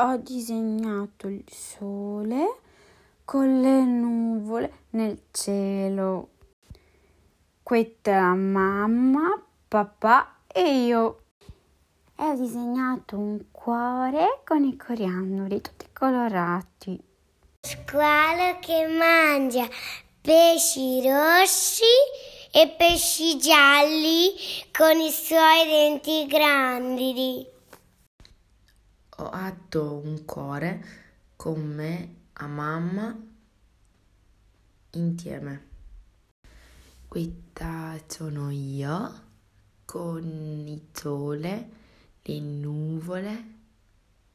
ho disegnato il sole con le nuvole nel cielo. Questa mamma, papà e io. E ho disegnato un cuore con i coriandoli tutti colorati. Squalo che mangia pesci rossi e pesci gialli con i suoi denti grandi ho fatto un cuore con me a mamma insieme. Questa sono io con il sole, le nuvole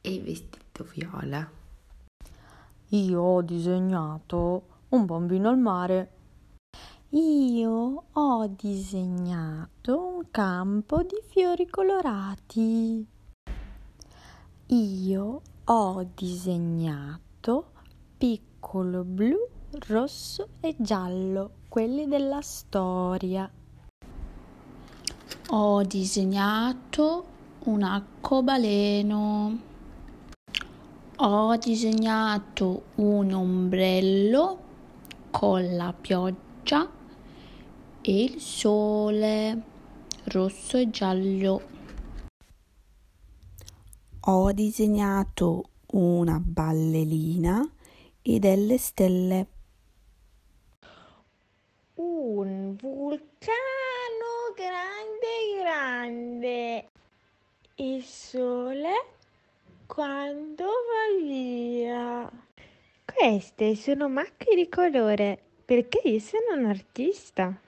e il vestito viola. Io ho disegnato un bambino al mare. Io ho disegnato un campo di fiori colorati. Io ho disegnato piccolo blu, rosso e giallo, quelli della storia. Ho disegnato un arcobaleno. Ho disegnato un ombrello con la pioggia e il sole rosso e giallo. Ho disegnato una ballerina e delle stelle. Un vulcano grande grande. Il sole quando va via. Queste sono macchie di colore perché io sono un artista.